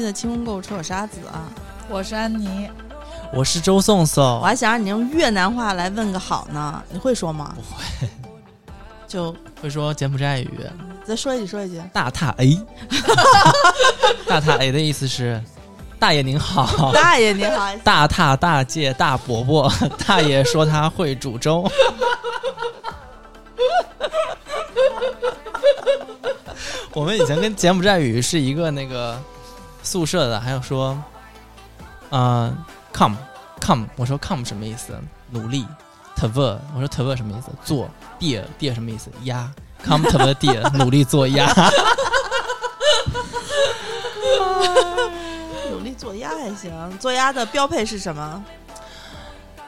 家收听这一期的清空购物车，我是阿紫啊。我是安妮，我是周颂颂我，还想让你用越南话来问个好呢，你会说吗？不会，就会说柬埔寨语。再说一句，说一句。大踏 A，大踏 A 的意思是大爷您好，大爷您好，大踏大姐大伯伯，大爷说他会煮粥。我们以前跟柬埔寨语是一个那个宿舍的，还有说，呃，come come，我说 come 什么意思？努力 t v 我说 t v 什么意思？做 dear dear 什么意思？压 come t v dear，努力做鸭。努力做鸭还行。做鸭的标配是什么？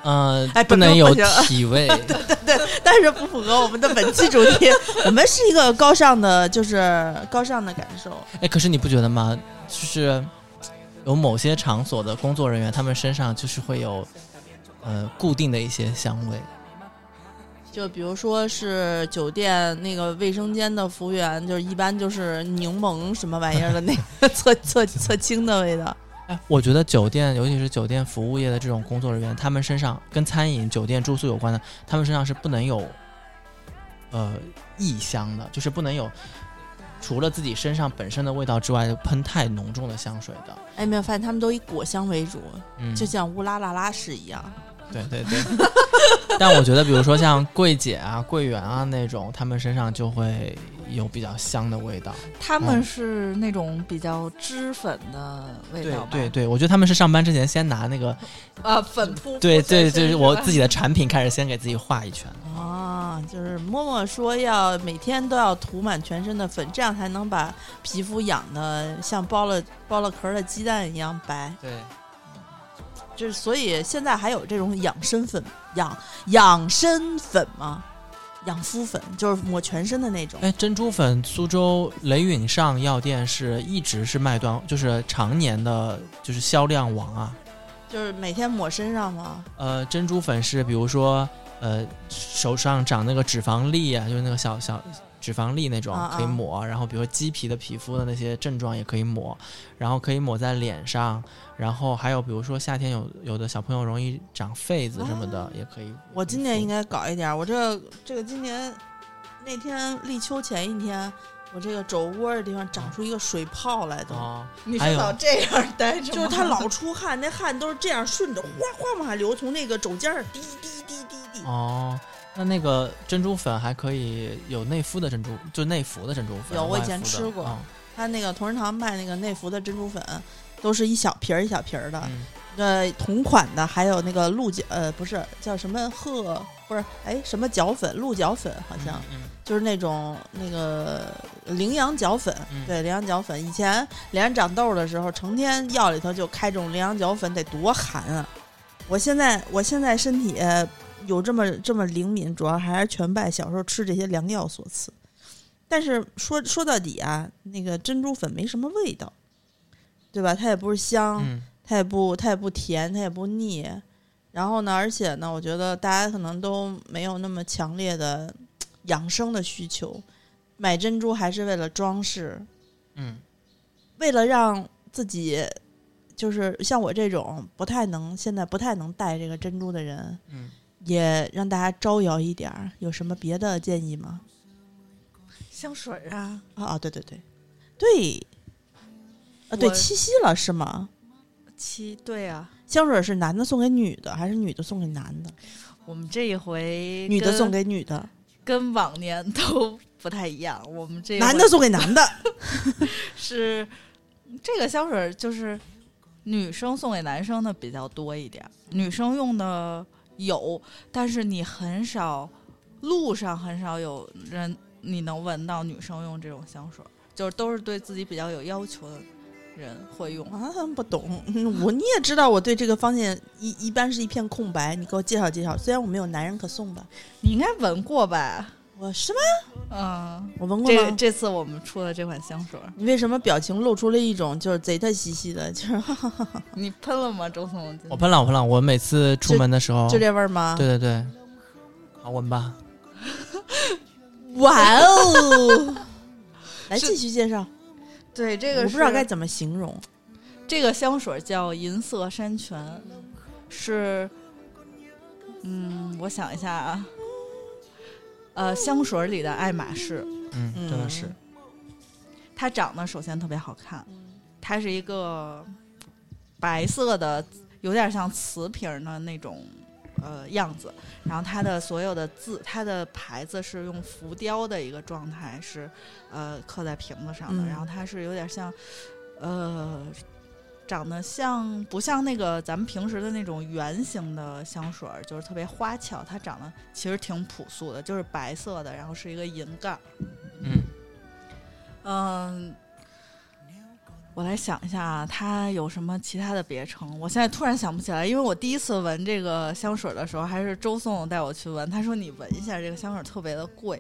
呃，哎不能有体 味。对对对。但是不符合我们的本期主题。我们是一个高尚的，就是高尚的感受。哎，可是你不觉得吗？就是有某些场所的工作人员，他们身上就是会有呃固定的一些香味。就比如说是酒店那个卫生间的服务员，就是一般就是柠檬什么玩意儿的那个侧侧侧清的味道。哎，我觉得酒店，尤其是酒店服务业的这种工作人员，他们身上跟餐饮、酒店住宿有关的，他们身上是不能有呃异香的，就是不能有除了自己身上本身的味道之外，喷太浓重的香水的。哎，没有发现他们都以果香为主，嗯，就像乌拉拉拉式一样。对对对。但我觉得，比如说像柜姐啊、柜员啊那种，他们身上就会有比较香的味道。他们是那种比较脂粉的味道吧？对对，我觉得他们是上班之前先拿那个，啊，粉扑对对，对就是我自己的产品开始先给自己画一圈。啊，就是默默说要每天都要涂满全身的粉，这样才能把皮肤养的像剥了剥了壳的鸡蛋一样白。对，就是所以现在还有这种养生粉、养养生粉吗？养肤粉就是抹全身的那种。哎，珍珠粉，苏州雷允上药店是一直是卖断，就是常年的，就是销量王啊。就是每天抹身上吗？呃，珍珠粉是比如说，呃，手上长那个脂肪粒啊，就是那个小小脂肪粒那种可以抹，然后比如说鸡皮的皮肤的那些症状也可以抹，然后可以抹在脸上，然后还有比如说夏天有有的小朋友容易长痱子什么的，也可以。我今年应该该搞一点儿。我这这个今年那天立秋前一天，我这个肘窝的地方长出一个水泡来都。哦，你老这样待着？就是他老 出汗，那汗都是这样顺着哗哗往下流，从那个肘尖儿滴滴滴滴滴。哦，那那个珍珠粉还可以有内敷的珍珠，就内服的珍珠粉。有我以前吃过嗯他那个同仁堂卖那个内服的珍珠粉，都是一小瓶儿一小瓶儿的。嗯呃，同款的还有那个鹿角，呃，不是叫什么鹤，不是哎什么角粉，鹿角粉好像、嗯就是那种那个羚羊角粉，嗯对，羚羊角粉。以前脸上长痘的时候，成天药里头就开这种羚羊角粉，得多寒啊！我现在我现在身体有这么这么灵敏，主要还是全拜小时候吃这些良药所赐。但是说说到底啊，那个珍珠粉没什么味道，对吧？它也不是香，嗯它也不它也不甜，它也不腻。然后呢，而且呢，我觉得大家可能都没有那么强烈的养生的需求，买珍珠还是为了装饰，嗯为了让自己就是像我这种不太能现在不太能戴这个珍珠的人，嗯，也让大家招摇一点儿。有什么别的建议吗？香水啊，啊啊，对对对，对，啊对，我七夕了是吗？七对啊，香水是男的送给女的，还是女的送给男的？我们这一回女的送给女的，跟往年都不太一样，我们这一回男的送给男的。是这个香水就是女生送给男生的比较多一点，女生用的有，但是你很少路上很少有人你能闻到女生用这种香水，就是都是对自己比较有要求的人会用。啊，不懂，嗯我你也知道，我对这个方面一一般是一片空白。你给我介绍介绍，虽然我没有男人可送吧，你应该闻过吧？我是吗？嗯，我闻过这吗？这次我们出的这款香水，你为什么表情露出了一种就是贼特兮兮的，就是 你喷了吗，周总？我喷了，我喷了。我每次出门的时候，就这味儿吗？对对对，好闻吧？哇哦！来继续介绍。对，这个我不知道该怎么形容。这个香水叫银色山泉，是，嗯，我想一下啊，呃，香水里的爱马仕，嗯，真的是。嗯，它长得首先特别好看，它是一个白色的，有点像瓷瓶儿的那种呃样子，然后它的所有的字，它的牌子是用浮雕的一个状态，是呃刻在瓶子上的，嗯。然后它是有点像呃。长得像不像那个咱们平时的那种圆形的香水，就是特别花俏。它长得其实挺朴素的，就是白色的，然后是一个银盖儿。嗯，嗯，我来想一下啊，它有什么其他的别称？我现在突然想不起来，因为我第一次闻这个香水的时候，还是周颂带我去闻，他说你闻一下这个香水特别的贵，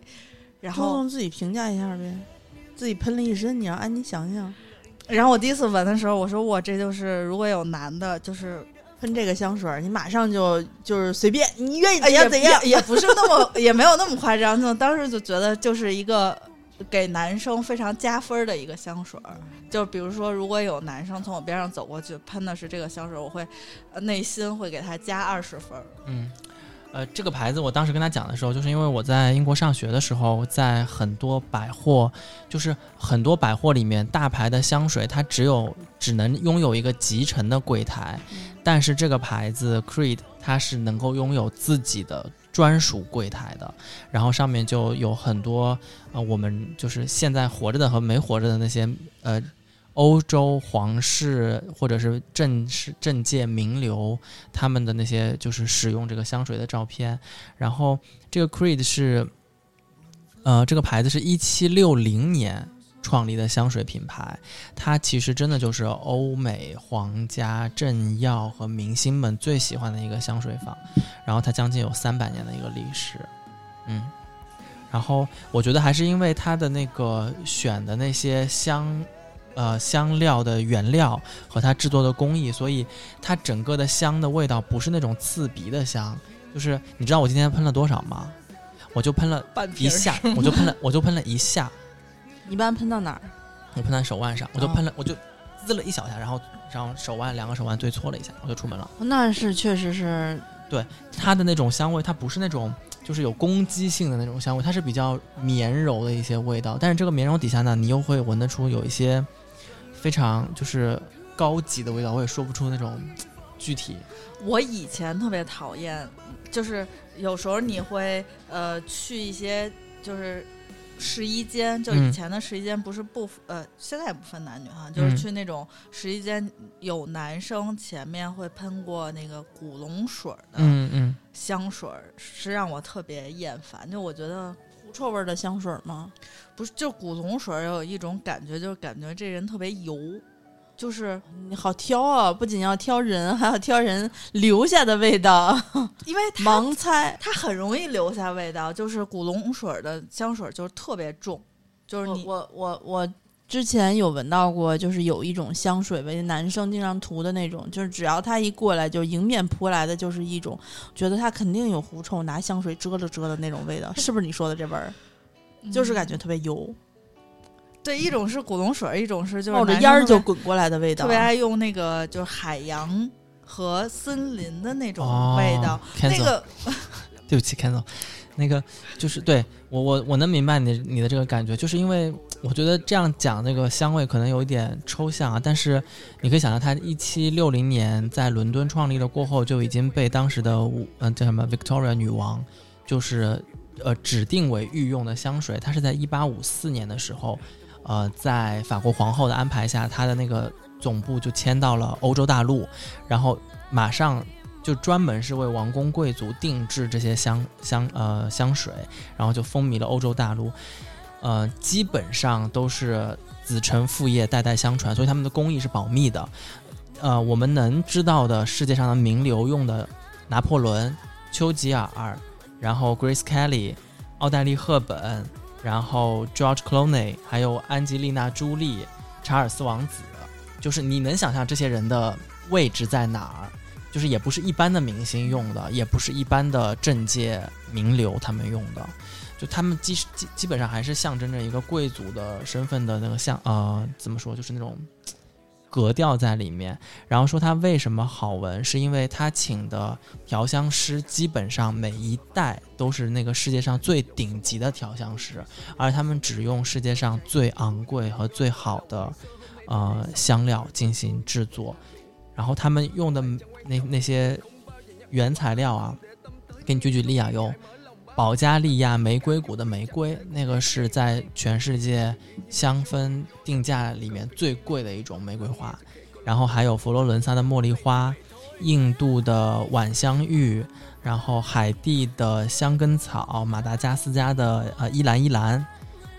然周后自己评价一下呗，自己喷了一身，你让安妮想想，然后我第一次闻的时候，我说我这就是如果有男的，就是喷这个香水儿，你马上就就是随便，你愿意哎怎样怎样。也也不是那么 也没有那么夸张，就当时就觉得就是一个给男生非常加分儿的一个香水儿。就比如说，如果有男生从我边上走过去喷的是这个香水儿，我会呃内心会给他加二十分儿。嗯，呃，这个牌子我当时跟他讲的时候，就是因为我在英国上学的时候，在很多百货，就是很多百货里面大牌的香水，它只有只能拥有一个集成的柜台，但是这个牌子 Creed 它是能够拥有自己的。专属柜台的，然后上面就有很多呃，我们就是现在活着的和没活着的那些呃欧洲皇室或者是政事政界名流，他们的那些就是使用这个香水的照片。然后这个 Creed 是，呃，这个牌子是一七六零年创立的香水品牌，它其实真的就是欧美皇家政要和明星们最喜欢的一个香水坊。然后它将近有三百年的一个历史，嗯。然后我觉得还是因为它的那个选的那些香，呃香料的原料和它制作的工艺，所以它整个的香的味道不是那种刺鼻的香，就是你知道我今天喷了多少吗？我就喷了半瓶一下，我就喷了，我就喷了一下，一般喷到哪儿？我喷在手腕上，我就哦喷了，我就滋了一小下，然后然后手腕两个手腕对搓了一下，我就出门了。那是确实是对它的那种香味，它不是那种就是有攻击性的那种香味，它是比较绵柔的一些味道。但是这个绵柔底下呢，你又会闻得出有一些非常就是高级的味道，我也说不出那种具体。我以前特别讨厌，就是有时候你会呃去一些就是试衣间，就以嗯前的试衣间不是不呃现在也不分男女哈，就是嗯去那种试衣间有男生前面会喷过那个古龙水儿的香水儿，是让我特别厌烦。就我觉得狐臭味儿的香水吗？不是，就古龙水有一种感觉，就是感觉这人特别油，就是你好挑啊！不仅要挑人，还要挑人留下的味道，因为盲猜。它很容易留下味道，就是古龙水的香水就是特别重，就是你我我我之前有闻到过，就是有一种香水味，男生经常涂的那种，就是只要他一过来，就迎面扑来的，就是一种觉得他肯定有狐臭，拿香水遮了遮的那种味道，是不是你说的这味儿？就是感觉特别油，对，一种是古龙水，一种是就是冒着烟儿就滚过来的味道。特别爱用那个就是海洋和森林的那种哦味道那个 对不起，cancel。那个就是对我我我能明白你你的这个感觉，就是因为我觉得这样讲那个香味可能有一点抽象啊，但是你可以想到，它一七六零年在伦敦创立了过后，就已经被当时的嗯、呃、叫什么 Victoria 女王，就是呃指定为御用的香水。它是在一八五四年的时候，呃，在法国皇后的安排下，它的那个总部就迁到了欧洲大陆，然后马上就专门是为王公贵族定制这些香香呃香水，然后就风靡了欧洲大陆，呃，基本上都是子承父业，代代相传，所以他们的工艺是保密的。呃，我们能知道的世界上的名流用的，拿破仑、丘吉尔，然后 Grace Kelly、奥黛丽·赫本，然后 George Clooney，还有安吉丽娜·朱莉、查尔斯王子，就是你能想象这些人的位置在哪儿？就是也不是一般的明星用的，也不是一般的政界名流他们用的，就他们基基基本上还是象征着一个贵族的身份的那个像呃怎么说，就是那种格调在里面。然后说他为什么好闻，是因为他请的调香师基本上每一代都是那个世界上最顶级的调香师，而他们只用世界上最昂贵和最好的呃香料进行制作，然后他们用的那那些原材料啊，给你举举例啊，有保加利亚玫瑰谷的玫瑰，那个是在全世界香氛定价里面最贵的一种玫瑰花，然后还有佛罗伦萨的茉莉花，印度的晚香玉，然后海地的香根草，马达加斯加的呃依兰依兰，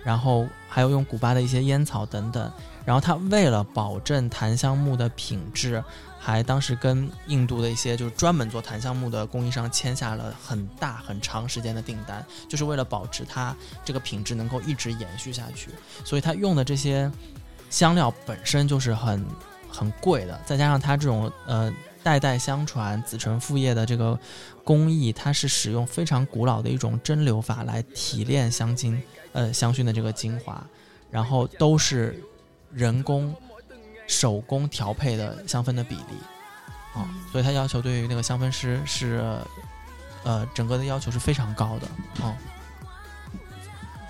然后还有用古巴的一些烟草等等。然后他为了保证檀香木的品质，还当时跟印度的一些就是专门做檀香木的供应商签下了很大很长时间的订单，就是为了保持它这个品质能够一直延续下去。所以他用的这些香料本身就是很很贵的，再加上它这种呃代代相传、子承父业的这个工艺，它是使用非常古老的一种蒸馏法来提炼香精呃香薰的这个精华，然后都是人工手工调配的香氛的比例。啊、嗯。所以他要求对于那个香氛师是呃整个的要求是非常高的啊、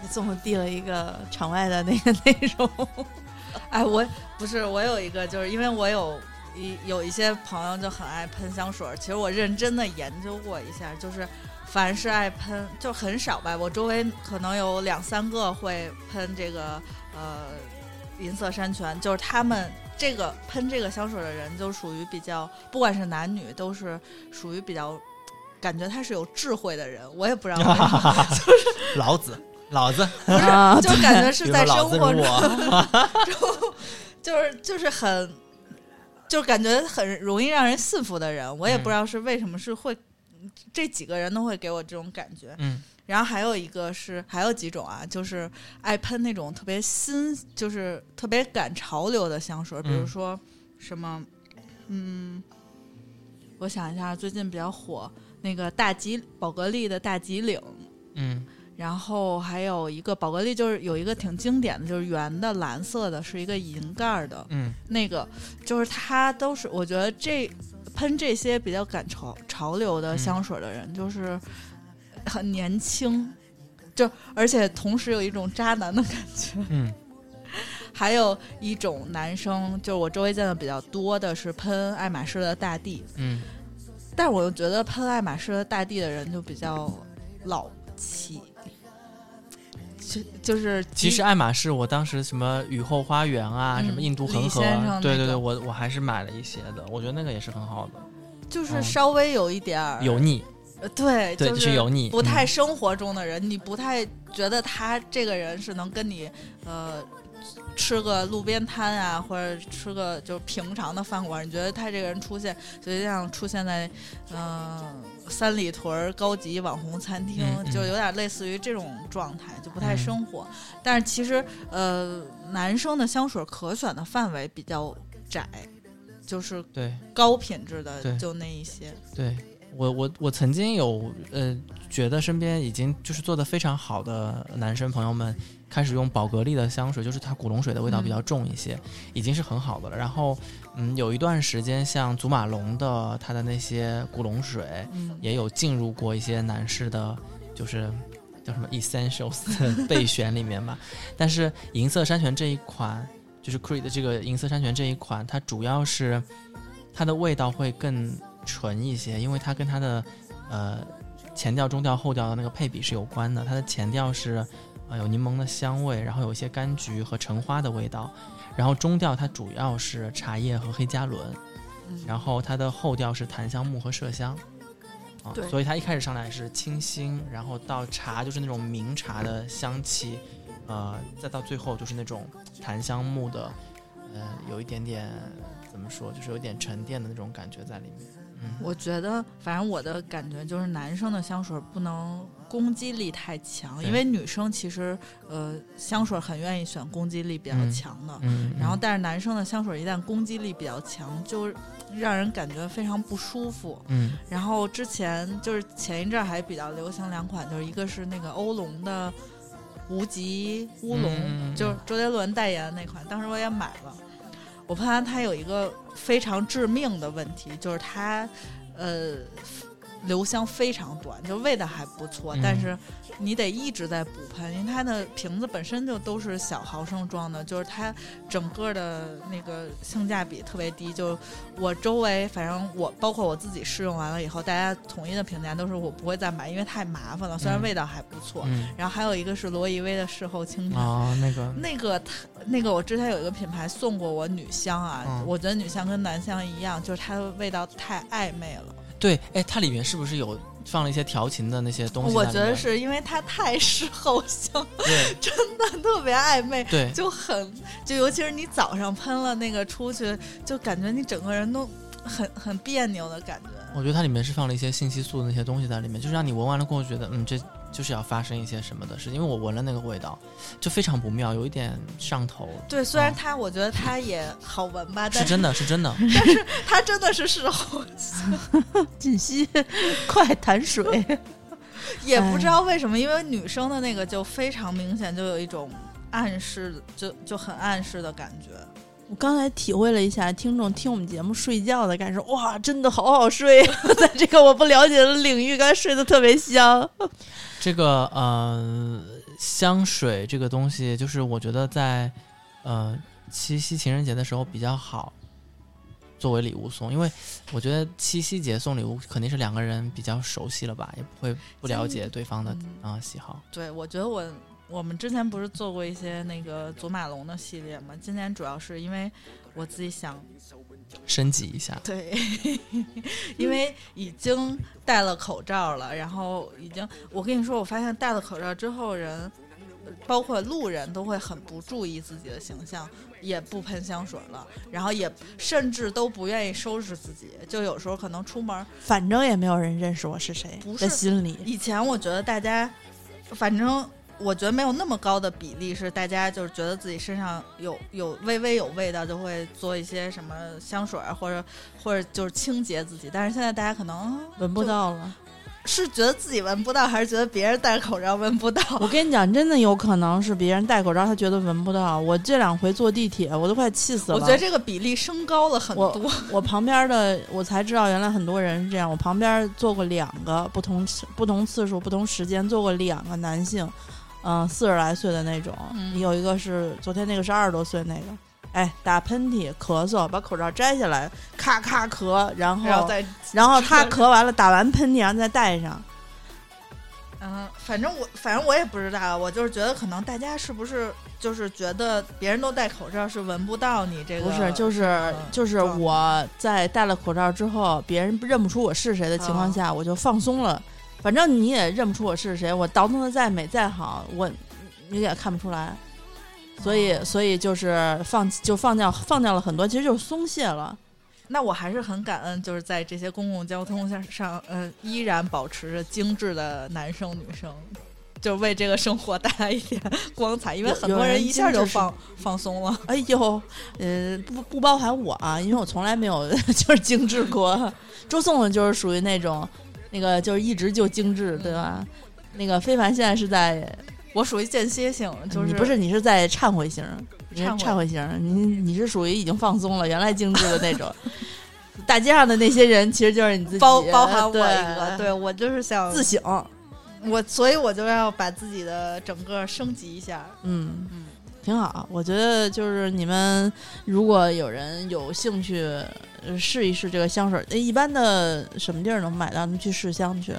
给总统递了一个场外的那个内容，哎，我不是我有一个，就是因为我有一有一些朋友就很爱喷香水，其实我认真的研究过一下，就是凡是爱喷，就很少吧，我周围可能有两三个会喷这个呃银色山泉，就是他们。这个喷这个香水的人就属于比较，不管是男女，都是属于比较，感觉他是有智慧的人。我也不知道为什么，老子老子，啊，就感觉 是在生活中就是就是很，就是感觉很容易让人信服的人，我也不知道是为什么是会，这几个人都会给我这种感觉。嗯然后还有一个是还有几种啊，就是爱喷那种特别新，就是特别赶潮流的香水，比如嗯。说什么，嗯，我想一下，最近比较火那个大吉宝格丽的大吉岭。嗯。然后还有一个宝格丽，就是有一个挺经典的，就是圆的蓝色的，是一个银盖儿的，嗯。那个就是它都是，我觉得这喷这些比较赶潮潮流的香水的人，就是很年轻，就而且同时有一种渣男的感觉。嗯。还有一种男生，就是我周围见的比较多的是喷爱马仕的大地，嗯。但是我又觉得喷爱马仕的大地的人就比较老气。就就是其实爱马仕，我当时什么雨后花园啊，嗯什么印度恒河对对对，我我还是买了一些的，我觉得那个也是很好的，就是嗯。稍微有一点儿油腻，呃对，对，就就是油腻，不太嗯生活中的人，你不太觉得他这个人是能跟你呃吃个路边摊啊，或者吃个就平常的饭馆，你觉得他这个人出现，就像出现在嗯、呃三里屯儿高级网红餐厅，嗯嗯就有点类似于这种状态，就不太嗯生活。但是其实呃，男生的香水可选的范围比较窄，就是对高品质的就那一些。对。我我我曾经有呃觉得身边已经就是做的非常好的男生朋友们开始用宝格丽的香水，就是它古龙水的味道比较重一些，已经是很好的了。然后嗯，有一段时间像祖马龙的它的那些古龙水，嗯，也有进入过一些男士的，就是叫什么 essentials 的 备选里面吧。但是银色山泉这一款，就是 Creed 的这个银色山泉这一款，它主要是它的味道会更纯一些，因为它跟它的呃前调、中调、后调的那个配比是有关的。它的前调是呃有柠檬的香味，然后有一些柑橘和橙花的味道，然后中调它主要是茶叶和黑加仑。嗯然后它的后调是檀香木和麝香，啊对，所以它一开始上来是清新，然后到茶就是那种明茶的香气，呃，再到最后就是那种檀香木的，呃，有一点点怎么说，就是有点沉淀的那种感觉在里面。嗯我觉得，反正我的感觉就是，男生的香水不能攻击力太强，因为女生其实呃香水很愿意选攻击力比较嗯强的，嗯，然后但是男生的香水一旦攻击力比较强，就让人感觉非常不舒服。嗯然后之前就是前一阵儿还比较流行两款，就是一个是那个欧龙的无极乌龙，嗯就是周杰伦代言的那款，当时我也买了。我发现他有一个非常致命的问题，就是他呃留香非常短，就味道还不错，嗯但是你得一直在补喷，因为它的瓶子本身就都是小毫升装的，就是它整个的那个性价比特别低。就我周围，反正我包括我自己试用完了以后，大家统一的评价都是我不会再买，因为太麻烦了。虽然嗯味道还不错，嗯然后还有一个是罗意威的事后清洁。哦，那个那个它那个，我之前有一个品牌送过我女香啊，嗯我觉得女香跟男香一样，就是它的味道太暧昧了。对，哎，它里面是不是有放了一些调情的那些东西？我觉得，是因为它太事后香，对特别暧昧，对，就很就尤其是你早上喷了那个出去，就感觉你整个人都很很别扭的感觉。我觉得它里面是放了一些信息素的那些东西在里面，就是让你闻完了过后觉得，嗯，这就是要发生一些什么的事。因为我闻了那个味道，就非常不妙，有一点上头。对，虽然嗯它，我觉得它也好闻吧，但是是真的是真的，但是它真的是事后锦溪，快谈水。也不知道为什么，因为女生的那个就非常明显，就有一种暗示，就就很暗示的感觉。我刚才体会了一下听众听我们节目睡觉的感受，哇，真的好好睡，在这个我不了解的领域，刚才睡得特别香。这个呃香水这个东西，就是我觉得在呃七夕情人节的时候比较好作为礼物送，因为我觉得七夕节送礼物肯定是两个人比较熟悉了吧，也不会不了解对方的啊、嗯喜好。对，我觉得我我们之前不是做过一些那个祖马龙的系列嘛？今年主要是因为我自己想，升级一下，对，因为已经戴了口罩了，然后已经，我跟你说，我发现戴了口罩之后人。包括路人都会很不注意自己的形象，也不喷香水了，然后也甚至都不愿意收拾自己。就有时候可能出门，反正也没有人认识我是谁，不是在心里。以前我觉得大家，反正我觉得没有那么高的比例是大家就是觉得自己身上有有微微有味道，就会做一些什么香水儿或者或者就是清洁自己。但是现在大家可能闻不到了，是觉得自己闻不到，还是觉得别人戴口罩闻不到？我跟你讲，真的有可能是别人戴口罩，他觉得闻不到。我这两回坐地铁，我都快气死了。我觉得这个比例升高了很多。我旁边的我才知道，原来很多人是这样。我旁边坐过两个不同次不同次数、不同时间坐过两个男性，嗯、四十来岁的那种。嗯有一个是昨天那个是二十多岁那个，哎，打喷嚏、咳嗽，把口罩摘下来，咔咔咳，然后然后再然后他咳完了，打完喷嚏，然后再戴上。嗯，反正我反正我也不知道，我就是觉得可能大家是不是就是觉得别人都戴口罩是闻不到你这个？不是，就是嗯就是我在戴了口罩之后，别人认不出我是谁的情况下，我就放松了。反正你也认不出我是谁，我倒腾的再美再好，我你也看不出来。所以，哦所以就是放就放掉放掉了很多，其实就是松懈了。那我还是很感恩，就是在这些公共交通上上，呃，依然保持着精致的男生女生，就为这个生活带来一点光彩，因为很多人一下就放放松了。哎呦，呃，不不包含我啊，因为我从来没有 就是精致过。周颂呢，就是属于那种那个就是一直就精致，对吧？那个非凡现在是在我属于间歇性，就是你不是你是在忏悔型，忏悔型，你你是属于已经放松了，原来精致的那种。大街上的那些人其实就是你自己，包包含我一个，对我就是想自省。我，所以我就要把自己的整个升级一下。嗯，嗯，挺好。我觉得就是你们如果有人有兴趣呃试一试这个香水，呃一般的什么地儿能买到？能去试香去？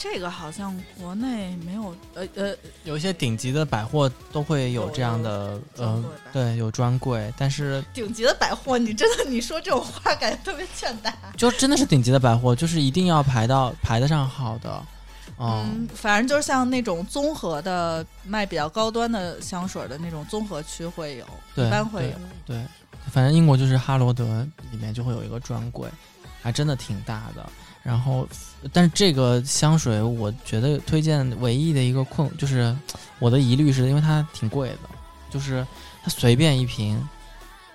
这个好像国内没有，呃呃，有一些顶级的百货都会有这样的呃对，有专柜，但是 顶级的百货，你真的你说这种话，感觉特别欠打。就真的是顶级的百货，就是一定要排到排得上号的，嗯，嗯，反正就是像那种综合的卖比较高端的香水的那种综合区会有，对一般会有。对，反正英国就是哈罗德里面就会有一个专柜，还真的挺大的。然后，但是这个香水，我觉得推荐唯一的一个困就是我的疑虑是因为它挺贵的，就是它随便一瓶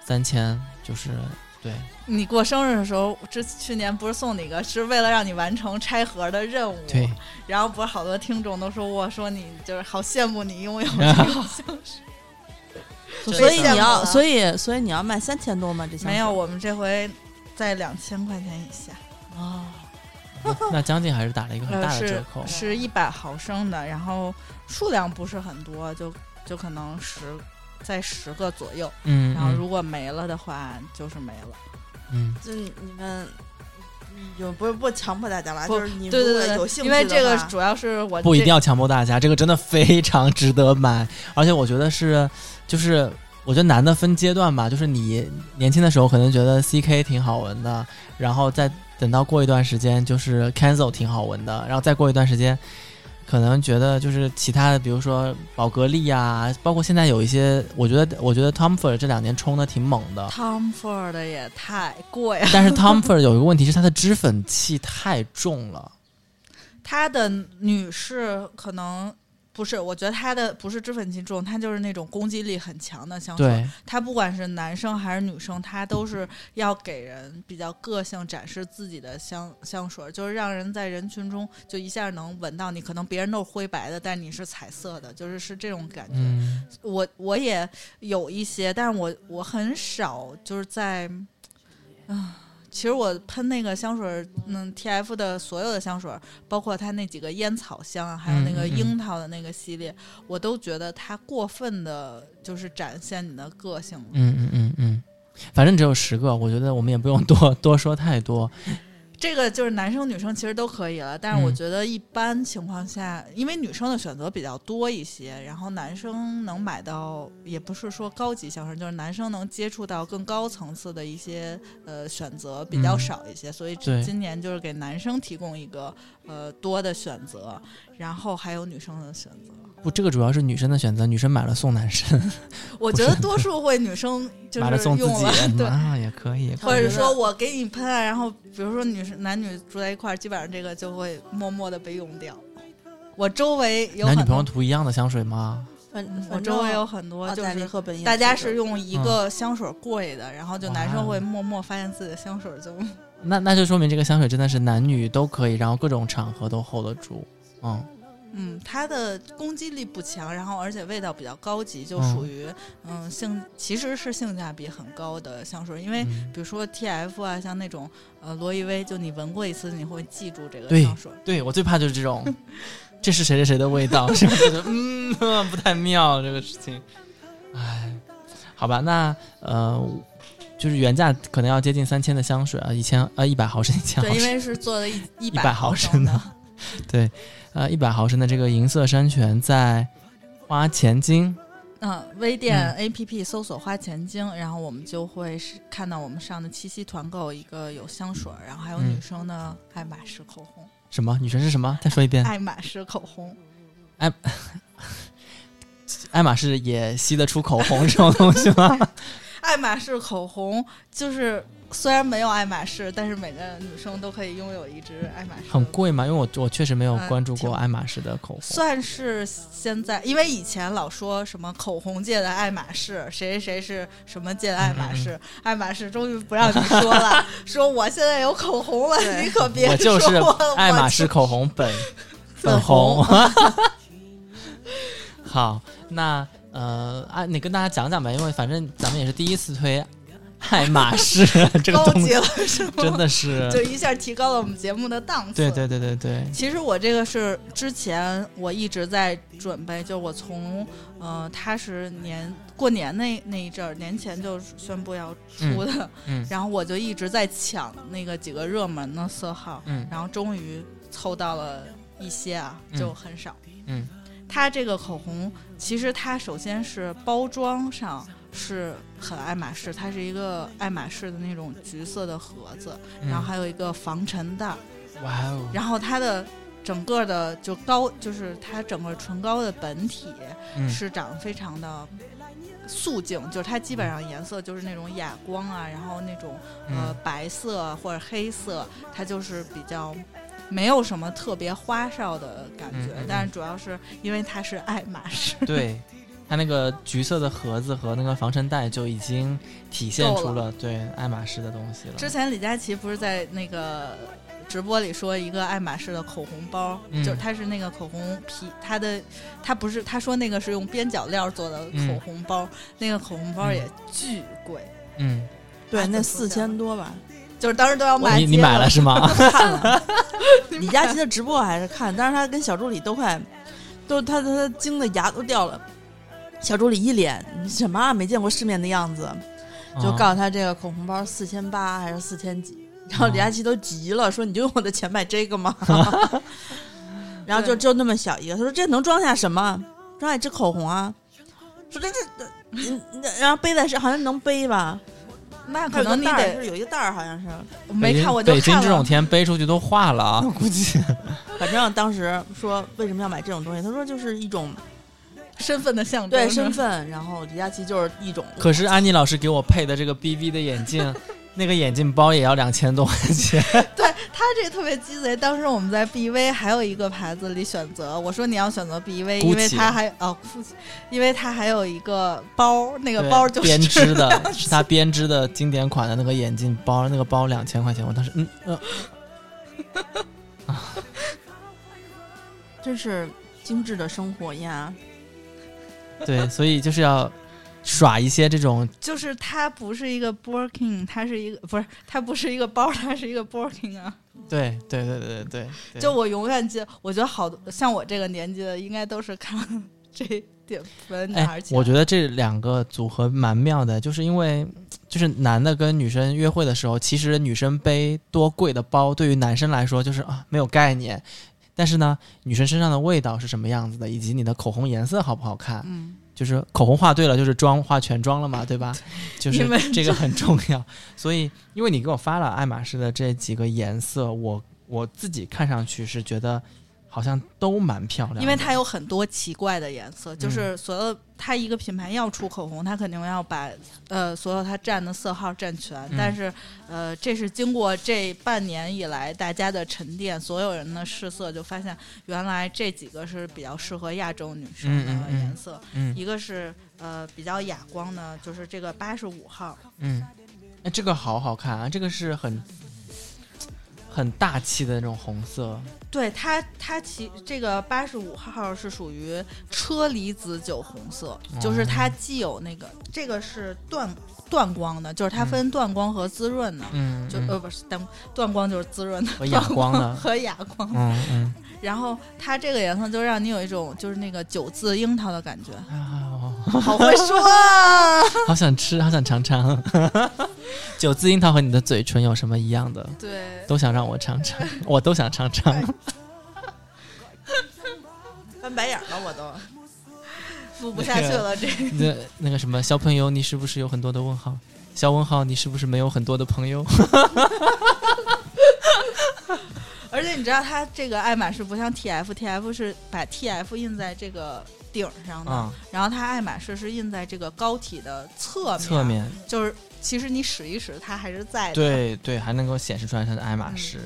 三千，就是对你过生日的时候，这去年不是送你个，是为了让你完成拆盒的任务。对，然后不是好多听众都说我说你就是好羡慕你拥有这个香水。所以你要，所以所以你要卖三千多吗？这香水没有，我们这回在两千块钱以下。哦，那将近还是打了一个很大的折扣。是一百毫升的，然后数量不是很多，就就可能十在十个左右。嗯，嗯然后如果没了的话，就是没了。嗯，就你们有不是不强迫大家了，就是你们对对对，果有兴趣因为这个主要是我不一定要强迫大家，这个真的非常值得买，而且我觉得是，就是我觉得男的分阶段吧，就是你年轻的时候可能觉得 CK 挺好闻的，然后再等到过一段时间就是 Cancel 挺好闻的，然后再过一段时间。可能觉得就是其他的，比如说宝格丽呀、包括现在有一些，我觉得我觉得 Tom Ford 这两年冲的挺猛的，Tom Ford 的也太贵了，但是 Tom Ford 有一个问题是它的脂粉气太重了。它的女士可能不是，我觉得他的不是脂粉气重，他就是那种攻击力很强的香水。对，它不管是男生还是女生，他都是要给人比较个性展示自己的香香水，就是让人在人群中就一下能闻到你。可能别人都是灰白的，但你是彩色的，就是是这种感觉。嗯，我我也有一些，但是我我很少就是在，啊、其实我喷那个香水，嗯，T F 的所有的香水，包括它那几个烟草香啊，还有那个樱桃的那个系列，我都觉得它过分的，就是展现你的个性了。嗯嗯嗯嗯，反正只有十个，我觉得我们也不用多 多说太多。这个就是男生女生其实都可以了，但是我嗯觉得一般情况下，因为女生的选择比较多一些，然后男生能买到，也不是说高级香水，就是男生能接触到更高层次的一些呃选择比较嗯少一些，所以今年就是给男生提供一个呃多的选择，然后还有女生的选择。不，这个主要是女生的选择，女生买了送男生，我觉得多数会女生就买了是送自己。啊，也可以。或者说我给你喷啊，然后比如说女生男女住在一块儿，基本上这个就会默默的被用掉。我周围有男女朋友涂一样的香水吗？反我周围有很多，就是大家是用一个香水贵的，然后就男生会默默发现自己的香水就那那就说明这个香水真的是男女都可以，然后各种场合都 hold 得住。嗯，嗯，它的攻击力不强，然后而且味道比较高级，就嗯属于嗯性其实是性价比很高的香水，因为嗯比如说 T F 啊，像那种呃罗意威，就你闻过一次，你会记住这个香水。对我最怕就是这种，这是谁谁谁的味道，是吧？觉得嗯 不太妙这个事情。唉，好吧，那呃。就是原价可能要接近三千的香水啊，一千呃一百毫升一千毫对，升因，为是做了一一100毫毫升的的。对，呃，一百毫升的这个银色山泉在花钱精，嗯，微店 A P P 搜索“花钱精”，然后我们就会是看到我们上的七夕团购一个有香水，然后还有嗯女生的爱马仕口红，什么女生是什么？再说一遍。爱马仕口红。爱爱马仕也吸得出口红这种东西吗？爱马仕口红就是虽然没有爱马仕，但是每个女生都可以拥有一支爱马仕。很贵吗？因为我我确实没有呃关注过爱马仕的口红。算是现在，因为以前老说什么口红界的爱马仕，谁谁谁是什么界的爱马嗯仕，爱马仕终于不让你说了，说我现在有口红了，你可别我 就是爱马仕口红本 粉红。好，那呃，啊，你跟大家讲讲呗，因为反正咱们也是第一次推爱马仕这个东西高级，了是吗？真的是，就一下提高了我们节目的档次。对对对对对，其实我这个是之前我一直在准备，就我从呃，它是年过年那那一阵儿，年前就宣布要出的，嗯 然后我就一直在抢那个几个热门的色号，嗯然后终于凑到了一些啊，嗯就很少。嗯它这个口红其实它首先是包装上是很爱马仕，它是一个爱马仕的那种橘色的盒子，嗯，然后还有一个防尘袋儿。哇哦，然后它的整个的就膏，就是它整个唇膏的本体嗯。是长得非常的素净，就是它基本上颜色就是那种哑光啊，然后那种呃嗯。白色或者黑色，它就是比较没有什么特别花哨的感觉，嗯嗯嗯。但是主要是因为它是爱马仕，对，它那个橘色的盒子和那个防尘袋就已经体现出了对爱马仕的东西了。之前李佳琦不是在那个直播里说一个爱马仕的口红包，嗯就是它是那个口红皮，它的它不是他说那个是用边角料做的口红包，那个口红包也巨贵，嗯，对，那四千多吧，就是当时都要买你你买了是吗？看了。李佳琦的直播还是看，但是他跟小助理都快，都他他他惊的牙都掉了。小助理一脸什么啊没见过世面的样子，就啊告诉他这个口红包四千八还是四千几，然后李佳琦都急了，说你就用我的钱买这个吗？然后就就那么小一个，他说这能装下什么？装下一支口红啊？说这这，嗯，然后背在身好像能背吧？那可能你得是有一个袋儿，好像是。我没北京看，我就北京这种。天背出去都化了啊！估计反正当时说为什么要买这种东西，他说就是一种身份的象征，对身份，然后李佳琦就是一种。可是安妮老师给我配的这个 BB 的眼镜，那个眼镜包也要两千多块钱。对他这个特别鸡贼。当时我们在 BV 还有一个牌子里选择，我说你要选择 BV，因为它还哦因为他还有一个包，那个包就是编织的，是他编织的经典款的那个眼镜包，那个包两千块钱，我当时嗯呃，真是精致的生活呀！对，所以就是要耍一些这种就是它不是一个 Birkin，它是一个不是它不是一个包，它是一个 Birkin 啊。对对对对对对，就我永远记得，我觉得好多像我这个年纪的，应该都是看这点分男孩哎，我觉得这两个组合蛮妙的，就是因为就是男的跟女生约会的时候，其实女生背多贵的包，对于男生来说就是啊没有概念。但是呢，女生身上的味道是什么样子的，以及你的口红颜色好不好看，嗯，就是口红画对了，就是妆画全妆了嘛，对吧？就是这个很重要。所以，因为你给我发了爱马仕的这几个颜色，我我自己看上去是觉得好像都蛮漂亮的，因为它有很多奇怪的颜色，就是所有它一个品牌要出口红，它肯定要把呃所有它占的色号占全。嗯但是呃，这是经过这半年以来大家的沉淀，所有人的试色，就发现原来这几个是比较适合亚洲女生的颜色。嗯一个是呃比较哑光的，就是这个八十五号，嗯，哎，这个好好看啊，这个是很很大气的那种红色，对它，它其这个八十五号是属于车厘子酒红色，就是它既有那个这个是断断光的，就是它分断光和滋润的，嗯，嗯。就呃不是断断光就是滋润的，和哑光的。和哑光。嗯嗯然后它这个颜色就让你有一种就是那个九字樱桃的感觉，啊，好会说啊！好想吃，好想尝尝。九字樱桃和你的嘴唇有什么一样的？对，都想让我尝尝，我都想尝尝。翻白眼了，我都。录不下去了，这那那个什么，小朋友，你是不是有很多的问号？小问号，你是不是没有很多的朋友？而且你知道它这个爱马仕不像 TF，TF 是把 TF 印在这个顶上的，啊，然后它爱马仕是印在这个膏体的侧面，侧面就是其实你使一使它还是在的。。对对，还能够显示出来它的爱马仕。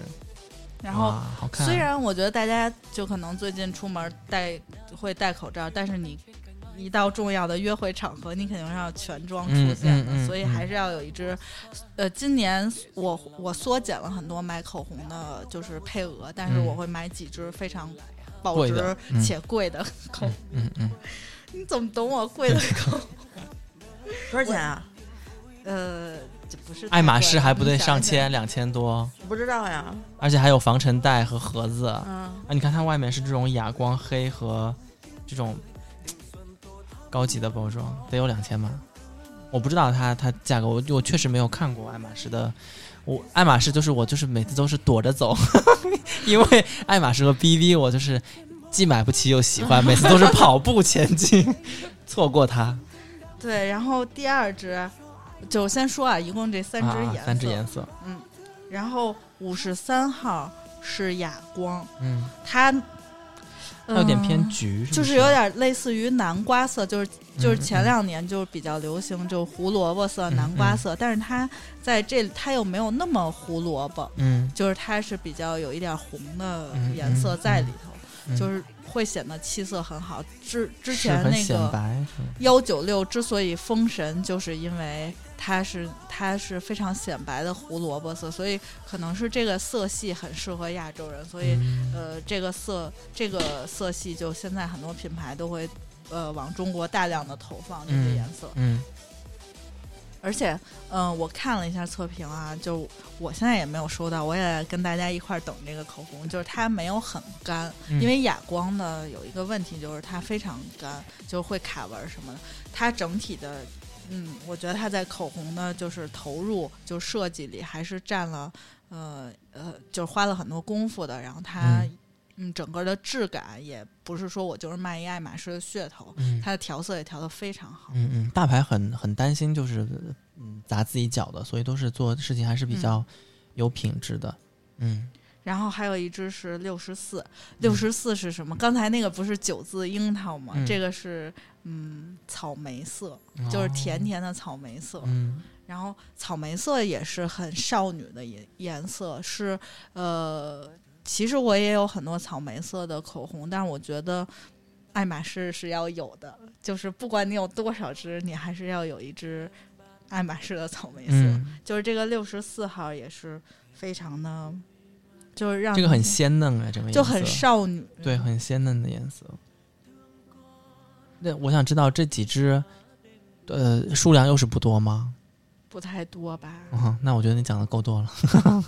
然后虽然我觉得大家就可能最近出门戴会戴口罩，但是你一到重要的约会场合，你肯定是要全妆出现的，嗯嗯嗯所以还是要有一支。呃，今年我我缩减了很多买口红的，就是配额，但是嗯我会买几支非常保值嗯且贵的口红。嗯嗯，你怎么懂我贵的口红？多少钱啊？呃，这不是爱马仕还不得对上千，两千多，不知道呀。而且还有防尘袋和盒子啊！嗯，你看它外面是这种哑光黑和这种高级的包装，得有两千吧？我不知道它它价格，我我确实没有看过爱马仕的。我爱马仕就是我就是每次都是躲着走，因为爱马仕和 BV 我就是既买不起又喜欢，每次都是 跑步前进，错过它。对，然后第二支，就先说啊，一共这三支啊颜色，三支颜色，嗯然后五十三号是哑光，嗯它它有点偏嗯橘，就是？是有点类似于南瓜色，就是就是嗯前两年就是比较流行，就是胡萝卜色、嗯南瓜色，但是它在这它又没有那么胡萝卜，嗯，就是它是比较有一点红的嗯颜色在里头，嗯就是会显得气色很好。之之前那个幺九六之所以封神，就是因为它是它是非常显白的胡萝卜色，所以可能是这个色系很适合亚洲人，所以、嗯。呃，这个色这个色系就现在很多品牌都会呃往中国大量的投放这些嗯颜色，嗯。而且嗯、呃我看了一下测评啊，就我现在也没有收到，我也跟大家一块儿等这个口红，就是它没有很干，嗯因为哑光的有一个问题就是它非常干，就会卡纹儿什么的。它整体的，嗯，我觉得它在口红的就是投入就设计里还是占了，呃呃，就是花了很多功夫的。然后它，嗯嗯整个的质感也不是说我就是卖一爱马仕的噱头，嗯它的调色也调得非常好。嗯嗯，大牌很很担心，就是嗯砸自己脚的，所以都是做事情还是比较有品质的。嗯然后还有一支是六十四，六十四是什么？刚才那个不是九字樱桃吗？嗯这个是嗯草莓色，就是甜。甜的草莓色。哦嗯然后草莓色也是很少女的颜颜色，是呃，其实我也有很多草莓色的口红，但是我觉得爱马仕是要有的，就是不管你有多少支，你还是要有一支爱马仕的草莓色。嗯，就是这个六十四号也是非常的，就是让这个很鲜嫩啊，这个颜就很色少女，对，很鲜嫩的颜色。那我想知道这几只，呃，数量又是不多吗？不太多吧？嗯，那我觉得你讲的够多了，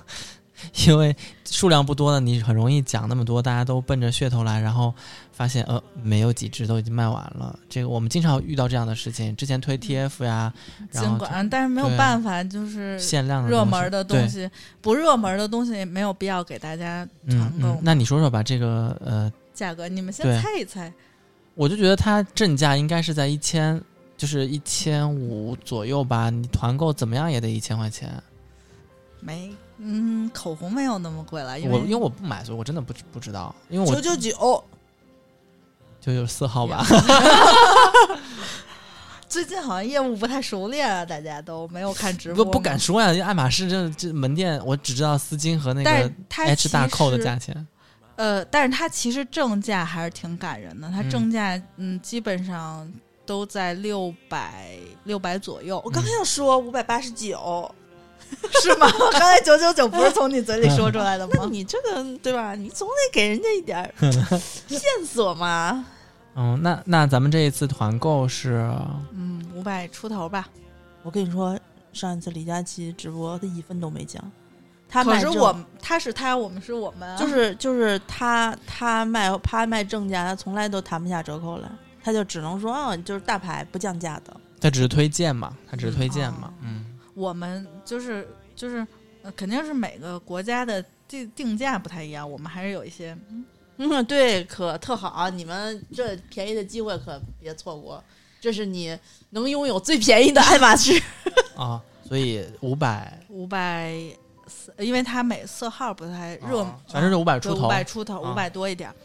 因为数量不多的，你很容易讲那么多，大家都奔着噱头来，然后发现呃没有几支都已经卖完了。这个我们经常遇到这样的事情，之前推 TF 呀，然后尽管，但是没有办法，就是限量的热门的东，西，不热门的东西也没有必要给大家团购嗯。那你说说吧，这个呃，价格，你们先猜一猜。我就觉得它正价应该是在一千，就是一千五左右吧。你团购怎么样也得一千块钱。没，嗯，口红没有那么贵了，因为我因为我不买，所以我真的不不知道，因为我九九九，就有四号吧。最近好像业务不太熟练啊，大家都没有看直播不，不敢说呀，因为爱马仕这这门店，我只知道丝巾和那个 H 大扣的价钱。呃，但是它其实正价还是挺感人的，它嗯正价嗯基本上都在六百六百左右，我刚才要说五百八十九，是吗？刚才九九九不是从你嘴里说出来的吗 那吗？你这个对吧？你总得给人家一点 线索嘛。嗯，那那咱们这一次团购是，嗯，五百出头吧。我跟你说，上一次李佳琦直播，他一分都没降。他可是我他是他，我们是我们啊，就是就是他他卖他卖正价，他从来都谈不下折扣来，他就只能说啊，就是大牌不降价的。他只是推荐嘛，他只是推荐嘛，嗯我们就是就是、呃、肯定是每个国家的定定价不太一样，我们还是有一些嗯，对，可特好，你们这便宜的机会可别错过，这是你能拥有最便宜的爱马仕。啊，所以五百五百四，因为它每色号不太热，啊反正是五百出五头，百出头，啊。五百多一点。儿。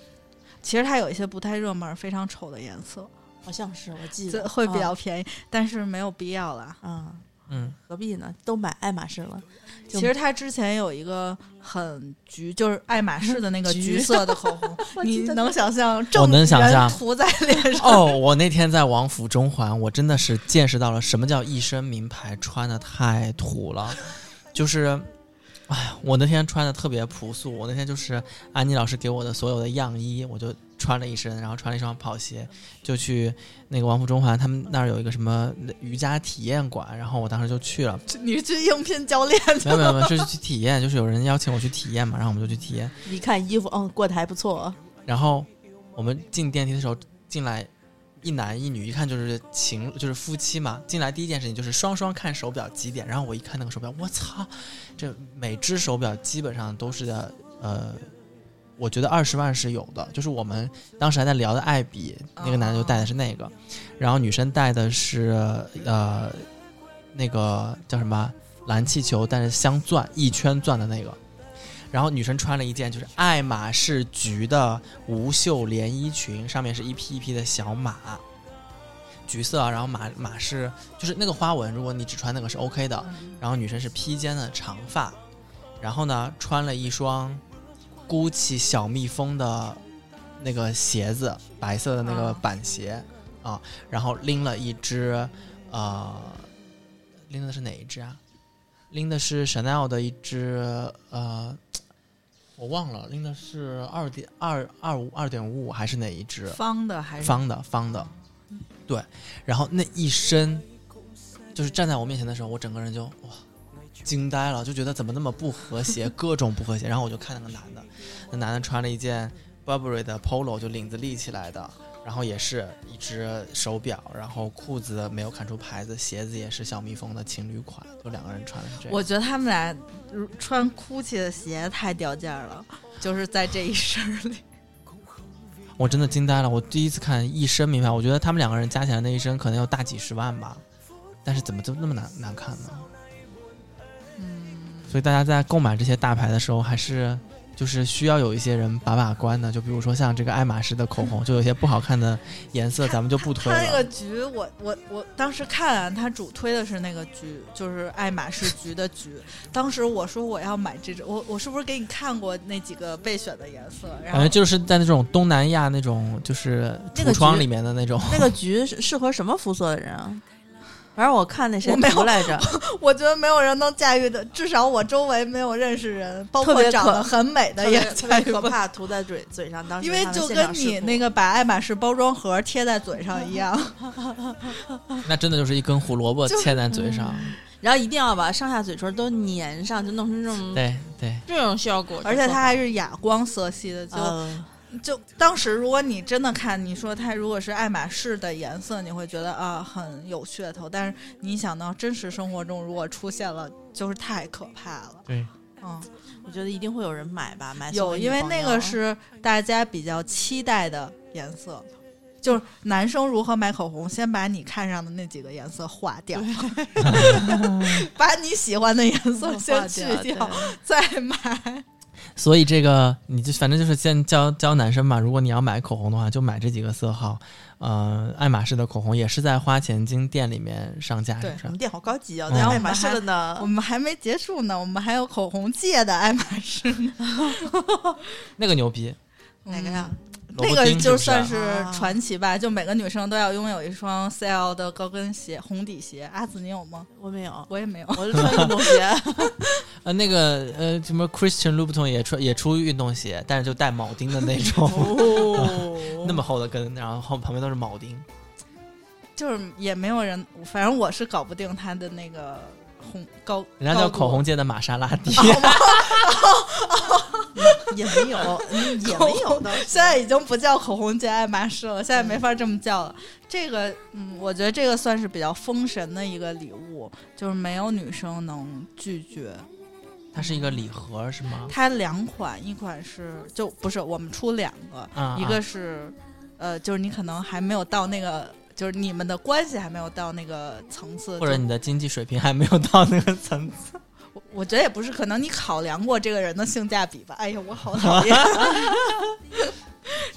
其实它有一些不太热门、非常丑的颜色，好像是我记得。会比较便宜，但是没有必要了。啊、嗯何必呢？都买爱马仕了，其实他之前有一个很橘，就是爱马仕的那个橘橘色的口红，你能想象我能想象涂在脸上？哦，我那天在王府中环，我真的是见识到了什么叫一身名牌，穿的太土了，就是。哎呀，我那天穿的特别朴素，我那天就是安妮老师给我的所有的样衣，我就穿了一身，然后穿了一双跑鞋，就去那个王府中环，他们那儿有一个什么瑜伽体验馆，然后我当时就去了，你是去应聘教练没有没有没有，就是去体验，就是有人邀请我去体验嘛，然后我们就去体验，一看衣服，嗯，过得还不错。然后我们进电梯的时候，进来一男一女，一看就是情，就是夫妻嘛。进来第一件事情就是双双看手表几点，然后我一看那个手表，我操，这每只手表基本上都是的，呃，我觉得二十万是有的。就是我们当时还在聊的艾比，那个男的就戴的是那个，然后女生戴的是呃那个叫什么蓝气球，但是镶钻一圈钻的那个。然后女生穿了一件就是爱马仕橘的无袖连衣裙，上面是一匹一匹的小马，橘色啊，然后马马是就是那个花纹，如果你只穿那个是 OK 的。然后女生是披肩的长发，然后呢穿了一双 GUCCI 小蜜蜂的那个鞋子，白色的那个啊板鞋啊，然后拎了一只呃，拎的是哪一只啊？拎的是 Chanel 的一只呃，我忘了，拎的是二点二二五二点五五还是哪一只？方的还是方的方的，对。然后那一身，就是站在我面前的时候，我整个人就哇惊呆了，就觉得怎么那么不和谐，各种不和谐。然后我就看那个男的，那男的穿了一件 Burberry 的 Polo，就领子立起来的，然后也是一只手表，然后裤子没有看出牌子，鞋子也是小蜜蜂的情侣款，就两个人穿的是这样。我觉得他们俩穿 GUCCI 的鞋太掉价了，就是在这一身里。我真的惊呆了，我第一次看一身名牌，我觉得他们两个人加起来那一身可能要大几十万吧，但是怎么就那么难难看呢？嗯，所以大家在购买这些大牌的时候，还是就是需要有一些人把把关的。就比如说像这个爱马仕的口红，就有些不好看的颜色，咱们就不推它那个。橘，我我我当时看啊，他主推的是那个橘，就是爱马仕橘的橘。当时我说我要买这种，我我是不是给你看过那几个备选的颜色？感觉就是在那种东南亚那种就是橱窗里面的那种，那个橘是适合什么肤色的人啊？反正我看那谁我没有涂来着，我觉得没有人能驾驭的，至少我周围没有认识人，包括长得很美的也别特别驾驭不了。可怕，涂在嘴嘴上。当时因为就跟你那个把爱马仕包装盒贴在嘴上一样，那真的就是一根胡萝卜就嵌在嘴上。然后一定要把上下嘴唇都粘上，就弄成这种对对，这种效果。而且它还是哑光色系的，就、呃就当时如果你真的看，你说它如果是爱马仕的颜色，你会觉得啊很有噱头，但是你想到真实生活中如果出现了，就是太可怕了。对，嗯，我觉得一定会有人买吧，买有，因为那个是大家比较期待的颜色。就是男生如何买口红，先把你看上的那几个颜色划掉，把你喜欢的颜色先去掉，再买。所以这个你就反正就是先教教男生嘛，如果你要买口红的话，就买这几个色号。呃，爱马仕的口红也是在花钱精店里面上架，对是不是我们？店好高级哦，嗯在爱马仕的呢 我。们还没结束呢，我们还有口红界的爱马仕呢。那个牛逼，哪个呀？萝那个就算是啊传奇吧，就每个女生都要拥有一双 CL 的高跟鞋，红底鞋。阿紫，你有吗？我没有，我也没有。我就穿运动鞋。呃，那个呃，什么 Christian Louboutin 也出也出运动鞋，但是就带铆钉的那种，哦那么厚的跟，然后后旁边都是铆钉。就是也没有人，反正我是搞不定他的那个红高，人家叫口红界的玛莎拉蒂，也没有，嗯也没有的。现在已经不叫口红界爱马仕了，现在没法这么叫了。这个，嗯，我觉得这个算是比较封神的一个礼物，就是没有女生能拒绝。它是一个礼盒是吗？它两款，一款是就不是我们出两个，啊一个是呃，就是你可能还没有到那个，就是你们的关系还没有到那个层次，或者你的经济水平还没有到那个层次。我我觉得也不是，可能你考量过这个人的性价比吧。哎呀，我好讨厌。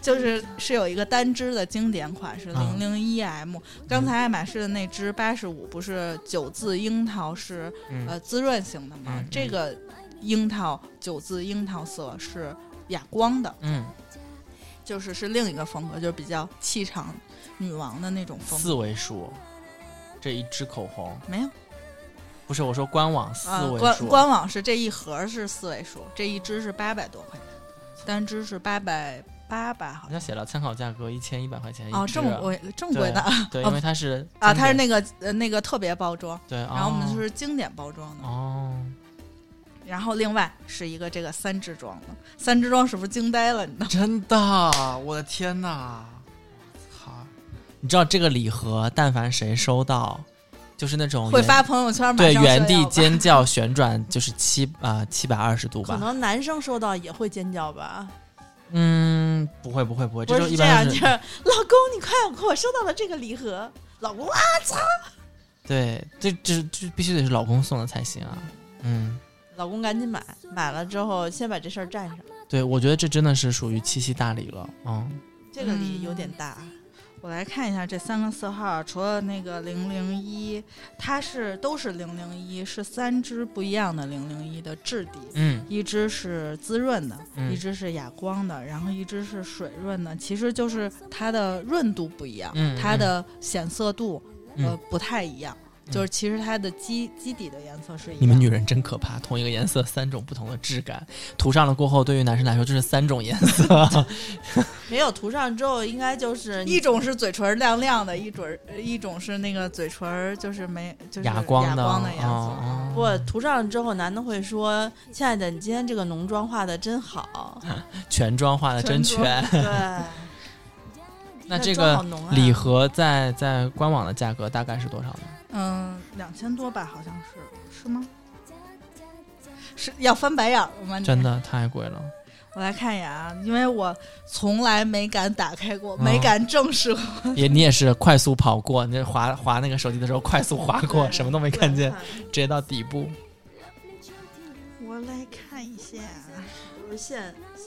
就是是有一个单支的经典款是啊零零一 M，刚才爱马仕的那支八十五不是九字樱桃是嗯呃滋润型的吗？这个樱桃九字樱桃色是哑光的，嗯，就是是另一个风格，就是比较气场女王的那种风四。位数，这一支口红没有不是我说官网四啊，位数，官官网是这一盒是四位数，这一支是八百多块钱，单支是八百八吧，好好像。写了参考价格一千一百块钱一哦，支这么贵，正规的啊！对，哦因为它是啊，它是那个呃那个特别包装，对，然后我们哦就是经典包装的，哦，然后另外是一个这个三支装的，三支装是不是惊呆了？你呢？真的，我的天哪！操！你知道这个礼盒，但凡谁收到，就是那种会发朋友圈，马对原地尖叫旋转，就是七啊七百二十度吧可。能男生收到也会尖叫吧？嗯，不会不会不会，不这就是一这样，般就是是老公，你快，我收到了这个礼盒。老公啊，对，这这这必须得是老公送的才行啊。嗯，老公赶紧买，买了之后先把这事儿占上。对，我觉得这真的是属于七夕大礼了。嗯，这个礼有点大，我来看一下这三个色号，除了那个零零一，它是都是零零一，是三支不一样的零零一的质地，嗯。一支是滋润的，嗯一支是哑光的，然后一支是水润的，其实就是它的润度不一样，嗯它的显色度呃嗯不太一样，就是其实它的基基底的颜色是一样。你们女人真可怕，同一个颜色三种不同的质感，涂上了过后，对于男生来说就是三种颜色。没有涂上之后，应该就是 一种是嘴唇亮亮的，一种一种是那个嘴唇就是没就是哑光的，哑光的颜色。哦不涂上之后，男的会说：“亲爱的，你今天这个浓妆化的真好。全妆化的真全全。”对，那这个礼盒在在官网的价格大概是多少呢？嗯，两千多吧，好像是是吗？是要翻白眼儿了吗？真，的太贵了。我来看一眼啊，因为我从来没敢打开过，哦没敢正视过。也你也是快速跑过，你这滑滑那个手机的时候快速滑过，什么都没看见，直接到底部。我来看一下，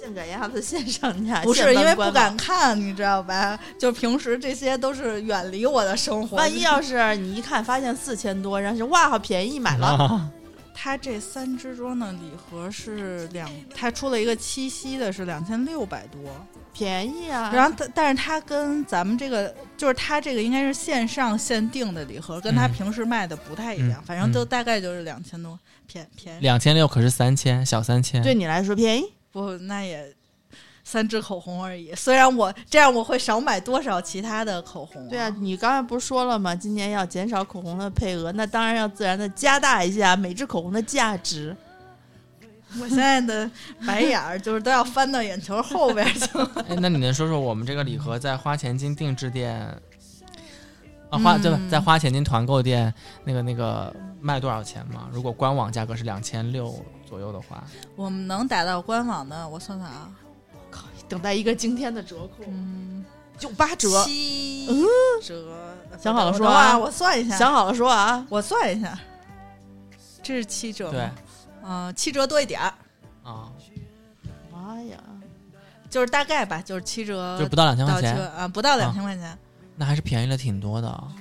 不是现现赶鸭子现上架，不是因为不敢看，你知道吧？就平时这些都是远离我的生活。万一要是你一看发现四千多，然后就哇好便宜买了，啊，它这三支装的礼盒是两，它出了一个七夕的，是两千六百多。便宜啊！然后它，但是它跟咱们这个，就是它这个应该是线上限定的礼盒，跟它嗯平时卖的不太一样，嗯反正都大概就是两千多，便便宜。两千六可是三千，小三千。对你来说便宜，不，那也三支口红而已。虽然我这样我会少买多少其他的口红、对啊，，你刚才不是说了吗？今年要减少口红的配额，那当然要自然的加大一下每支口红的价值。我现在的白眼儿就是都要翻到眼球后边去了。哎，那你能说说我们这个礼盒在花钱金定制店啊花对在花钱金团购店那个那个卖多少钱吗？如果官网价格是两千六左右的话，我们能打到官网的，我算算啊，等待一个惊天的折扣，嗯，九八折。七嗯。折。想好了说啊。我算一下，想好了说啊，我算一下，这是七折。吗？对。嗯、七折多一点儿，啊，妈呀，就是大概吧，就是七折就不到两千块钱，啊，不到两千块钱。那还是便宜了挺多的啊。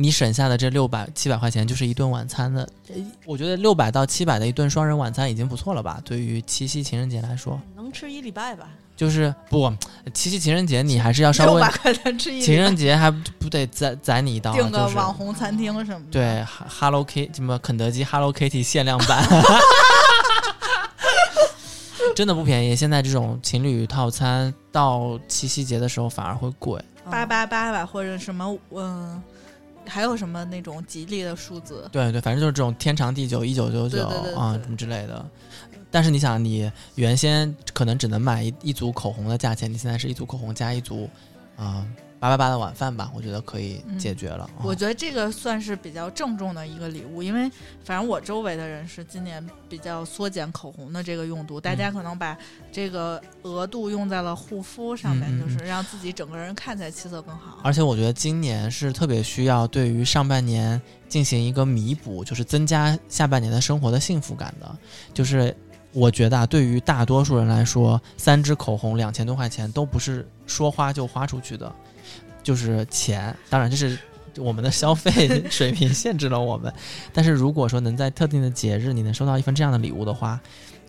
你省下的这六百七百块钱就是一顿晚餐的，呃我觉得六百到七百的一顿双人晚餐已经不错了吧？对于七夕情人节来说，能吃一礼拜吧？就是不七夕情人节你还是要稍微六百块钱吃一情人节还不不得宰宰你一刀啊，订个网红餐厅什么的。对哈 Hello Kitty 什么肯德基 Hello Kitty 限量版，真的不便宜。现在这种情侣套餐到七夕节的时候反而会贵。八八八吧，或者什么嗯，还有什么那种吉利的数字？对对，反正就是这种天长地久一九九九啊什么之类的。但是你想，你原先可能只能买一一组口红的价钱，你现在是一组口红加一组啊八八八的晚饭吧，我觉得可以解决了。啊我觉得这个算是比较郑重的一个礼物，因为反正我周围的人是今年比较缩减口红的这个用度，大家可能把这个额度用在了护肤上面，就是让自己整个人看起来气色更好。而且我觉得今年是特别需要对于上半年进行一个弥补，就是增加下半年的生活的幸福感的。就是我觉得啊，对于大多数人来说，三支口红两千多块钱都不是说花就花出去的，就是钱。当然这是。我们的消费水平限制了我们，但是如果说能在特定的节日你能收到一份这样的礼物的话，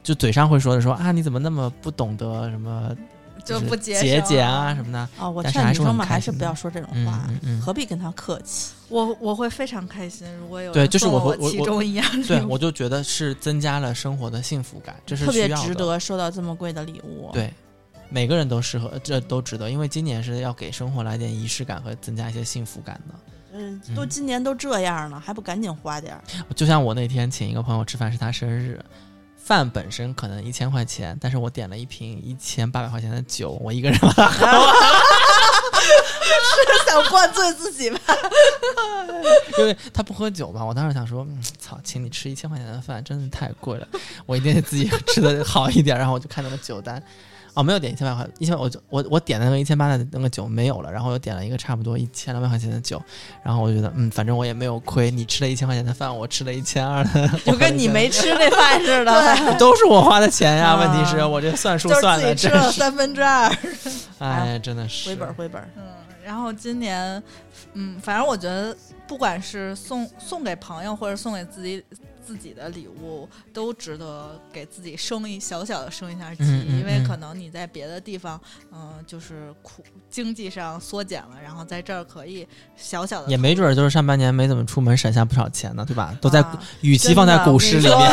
就嘴上会说的说啊你怎么那么不懂得什么就是不节俭啊什么的，啊，我劝女生们很开心的还是不要说这种嗯话，嗯嗯，何必跟他客气？我我会非常开心，如果有对就是我和我我其中一样对，我就觉得是增加了生活的幸福感，这是特别。值得收到这么贵的礼物。，对，每个人都适合，这都值得，因为今年是要给生活来点仪式感和增加一些幸福感的。嗯，都嗯今年都这样了，还不赶紧花点儿？就像我那天请一个朋友吃饭，是他生日，饭本身可能一千块钱，但是我点了一瓶一千八百块钱的酒，我一个人把它喝完，想灌醉自己吧。因为他不喝酒嘛。我当时想说，嗯，操，请你吃一千块钱的饭，真的太贵了，我一定得自己吃的好一点。然后我就看那个酒单，哦，没有点一千八块，一千我就我我点的那个一千八的那个酒没有了，然后又点了一个差不多一千两百块钱的酒，然后我觉得嗯，反正我也没有亏，你吃了一千块钱的饭，我吃了一千二的，就跟你没吃那饭似的。都是我花的钱呀。啊问题是我这算数就是算的自己吃了，三分之二。哎，真的是回本儿回本儿，嗯，然后今年，嗯，反正我觉得，不管是送送给朋友，或者送给自己自己的礼物，都值得给自己升一小小的升一下级，嗯嗯嗯因为可能你在别的地方，嗯、就是苦经济上缩减了，然后在这儿可以小小的也没准儿就是上半年没怎么出门，省下不少钱呢，对吧？都在啊与其放在股市里面，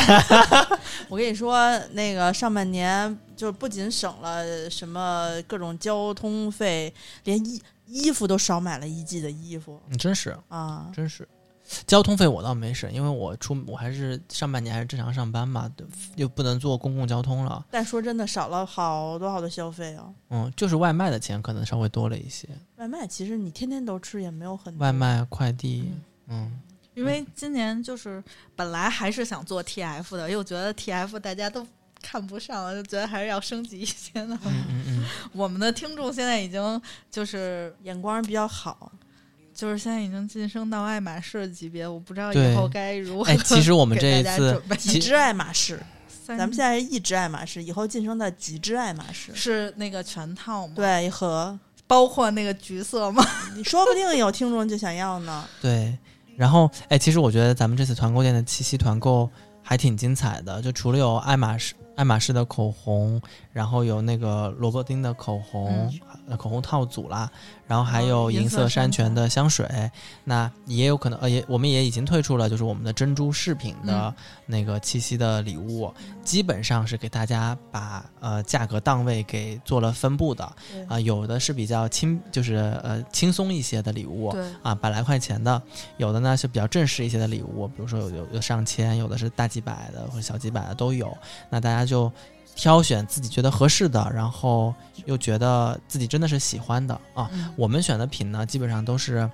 我跟你说，那个上半年就不仅省了什么各种交通费，连衣衣服都少买了一季的衣服你真是啊。真是。交通费我倒没省，因为我出我还是上半年还是正常上班嘛，对又不能坐公共交通了。但说真的，少了好多好多消费哦。嗯，就是外卖的钱可能稍微多了一些，外卖其实你天天都吃也没有很多外卖、快递，嗯，因为今年就是本来还是想做 TF 的，又觉得 TF 大家都看不上了，就觉得还是要升级一些呢。嗯嗯嗯，我们的听众现在已经就是眼光比较好。就是现在已经晋升到爱马仕级别，我不知道以后该如何哎，其实我们这一次几只爱马仕，咱们现在是一只爱马仕，以后晋升到几只爱马仕。是那个全套吗？，对，一盒，包括那个橘色吗？你说不定有听众就想要呢。对。然后，哎，其实我觉得咱们这次团购店的七夕团购还挺精彩的，就除了有爱马仕爱马仕的口红，然后有那个萝卜丁的口红、呃口红套组啦，然后还有哦银银色色山泉的香水。那也有可能，呃，也我们也已经推出了，就是我们的珍珠饰品的嗯那个七夕的礼物，基本上是给大家把呃价格档位给做了分布的啊、对有的是比较轻，就是呃轻松一些的礼物，啊，百来块钱的，有的呢是比较正式一些的礼物，比如说有有有上千，有的是大几百的或者小几百的都有。那大家就挑选自己觉得合适的，然后又觉得自己真的是喜欢的啊。嗯我们选的品呢，基本上都是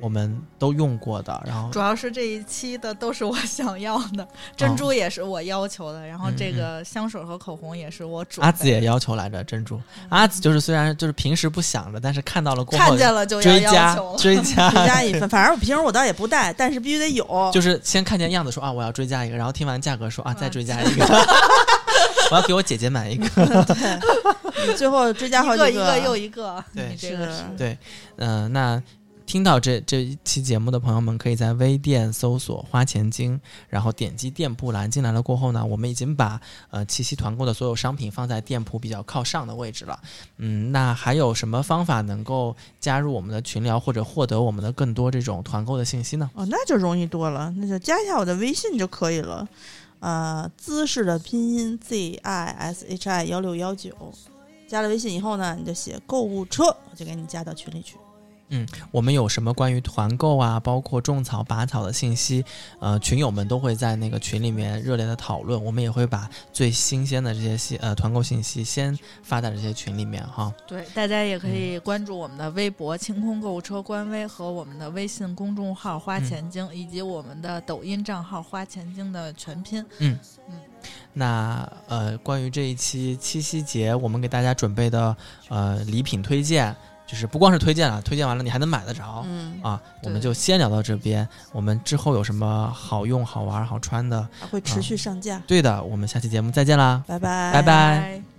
我们都用过的，然后主要是这一期的都是我想要的，珍珠也是我要求的，然后这个香水和口红也是我准备的。阿紫也要求来着珍珠。阿紫就是虽然就是平时不想着，但是看到了过后看见了就要要追加求。追加追加一份，反正我平时我倒也不带，但是必须得有。就是先看见样子说啊我要追加一个，然后听完价格说啊再啊追加一个，我要给我姐姐买一个。你最后追加好几一个一个又一个，对你这个是对，嗯、那听到这这一期节目的朋友们，可以在微店搜索“花钱精”，然后点击店铺栏进来了过后呢，我们已经把呃七夕团购的所有商品放在店铺比较靠上的位置了。嗯，那还有什么方法能够加入我们的群聊或者获得我们的更多这种团购的信息呢？哦，那就容易多了，那就加一下我的微信就可以了。呃，姿势的拼音 Z I S H I 幺六幺九，加了微信以后呢，你就写购物车，我就给你加到群里去。我们有什么关于团购啊，包括种草、拔草的信息，呃，群友们都会在那个群里面热烈的讨论。我们也会把最新鲜的这些信呃团购信息先发在这些群里面哈。对，大家也可以关注我们的微博“清空购物车”官微和我们的微信公众号“花钱精”，以及我们的抖音账号“花钱精”的全拼。嗯嗯那呃，关于这一期七夕节，我们给大家准备的呃礼品推荐，就是不光是推荐了，推荐完了你还能买得着、嗯，啊。我们就先聊到这边，我们之后有什么好用、好玩、好穿的，还会持续上架。对的，我们下期节目再见啦。拜拜，拜拜拜